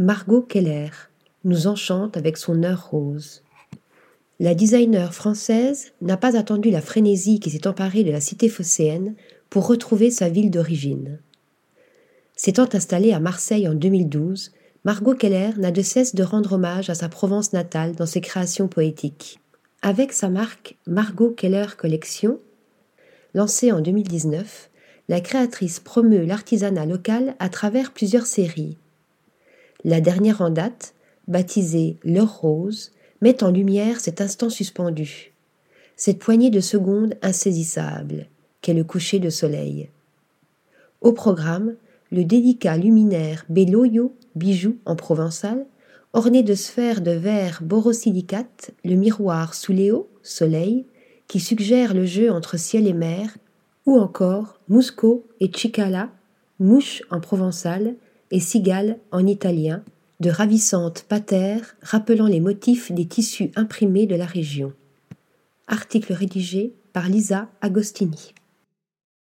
Margot Keller nous enchante avec son heure rose. La designer française n'a pas attendu la frénésie qui s'est emparée de la cité phocéenne pour retrouver sa ville d'origine. S'étant installée à Marseille en 2012, Margot Keller n'a de cesse de rendre hommage à sa Provence natale dans ses créations poétiques. Avec sa marque Margot Keller Collection, lancée en 2019, la créatrice promeut l'artisanat local à travers plusieurs séries. La dernière en date, baptisée L'heure rose, met en lumière cet instant suspendu, cette poignée de secondes insaisissable qu'est le coucher de soleil. Au programme, le délicat luminaire Belloyo, bijou en provençal, orné de sphères de verre borosilicate, le miroir sous soleil, qui suggère le jeu entre ciel et mer, ou encore Musco et Cicala, mouche en provençal et cigale en italien, de ravissantes patères rappelant les motifs des tissus imprimés de la région. Article rédigé par Lisa Agostini.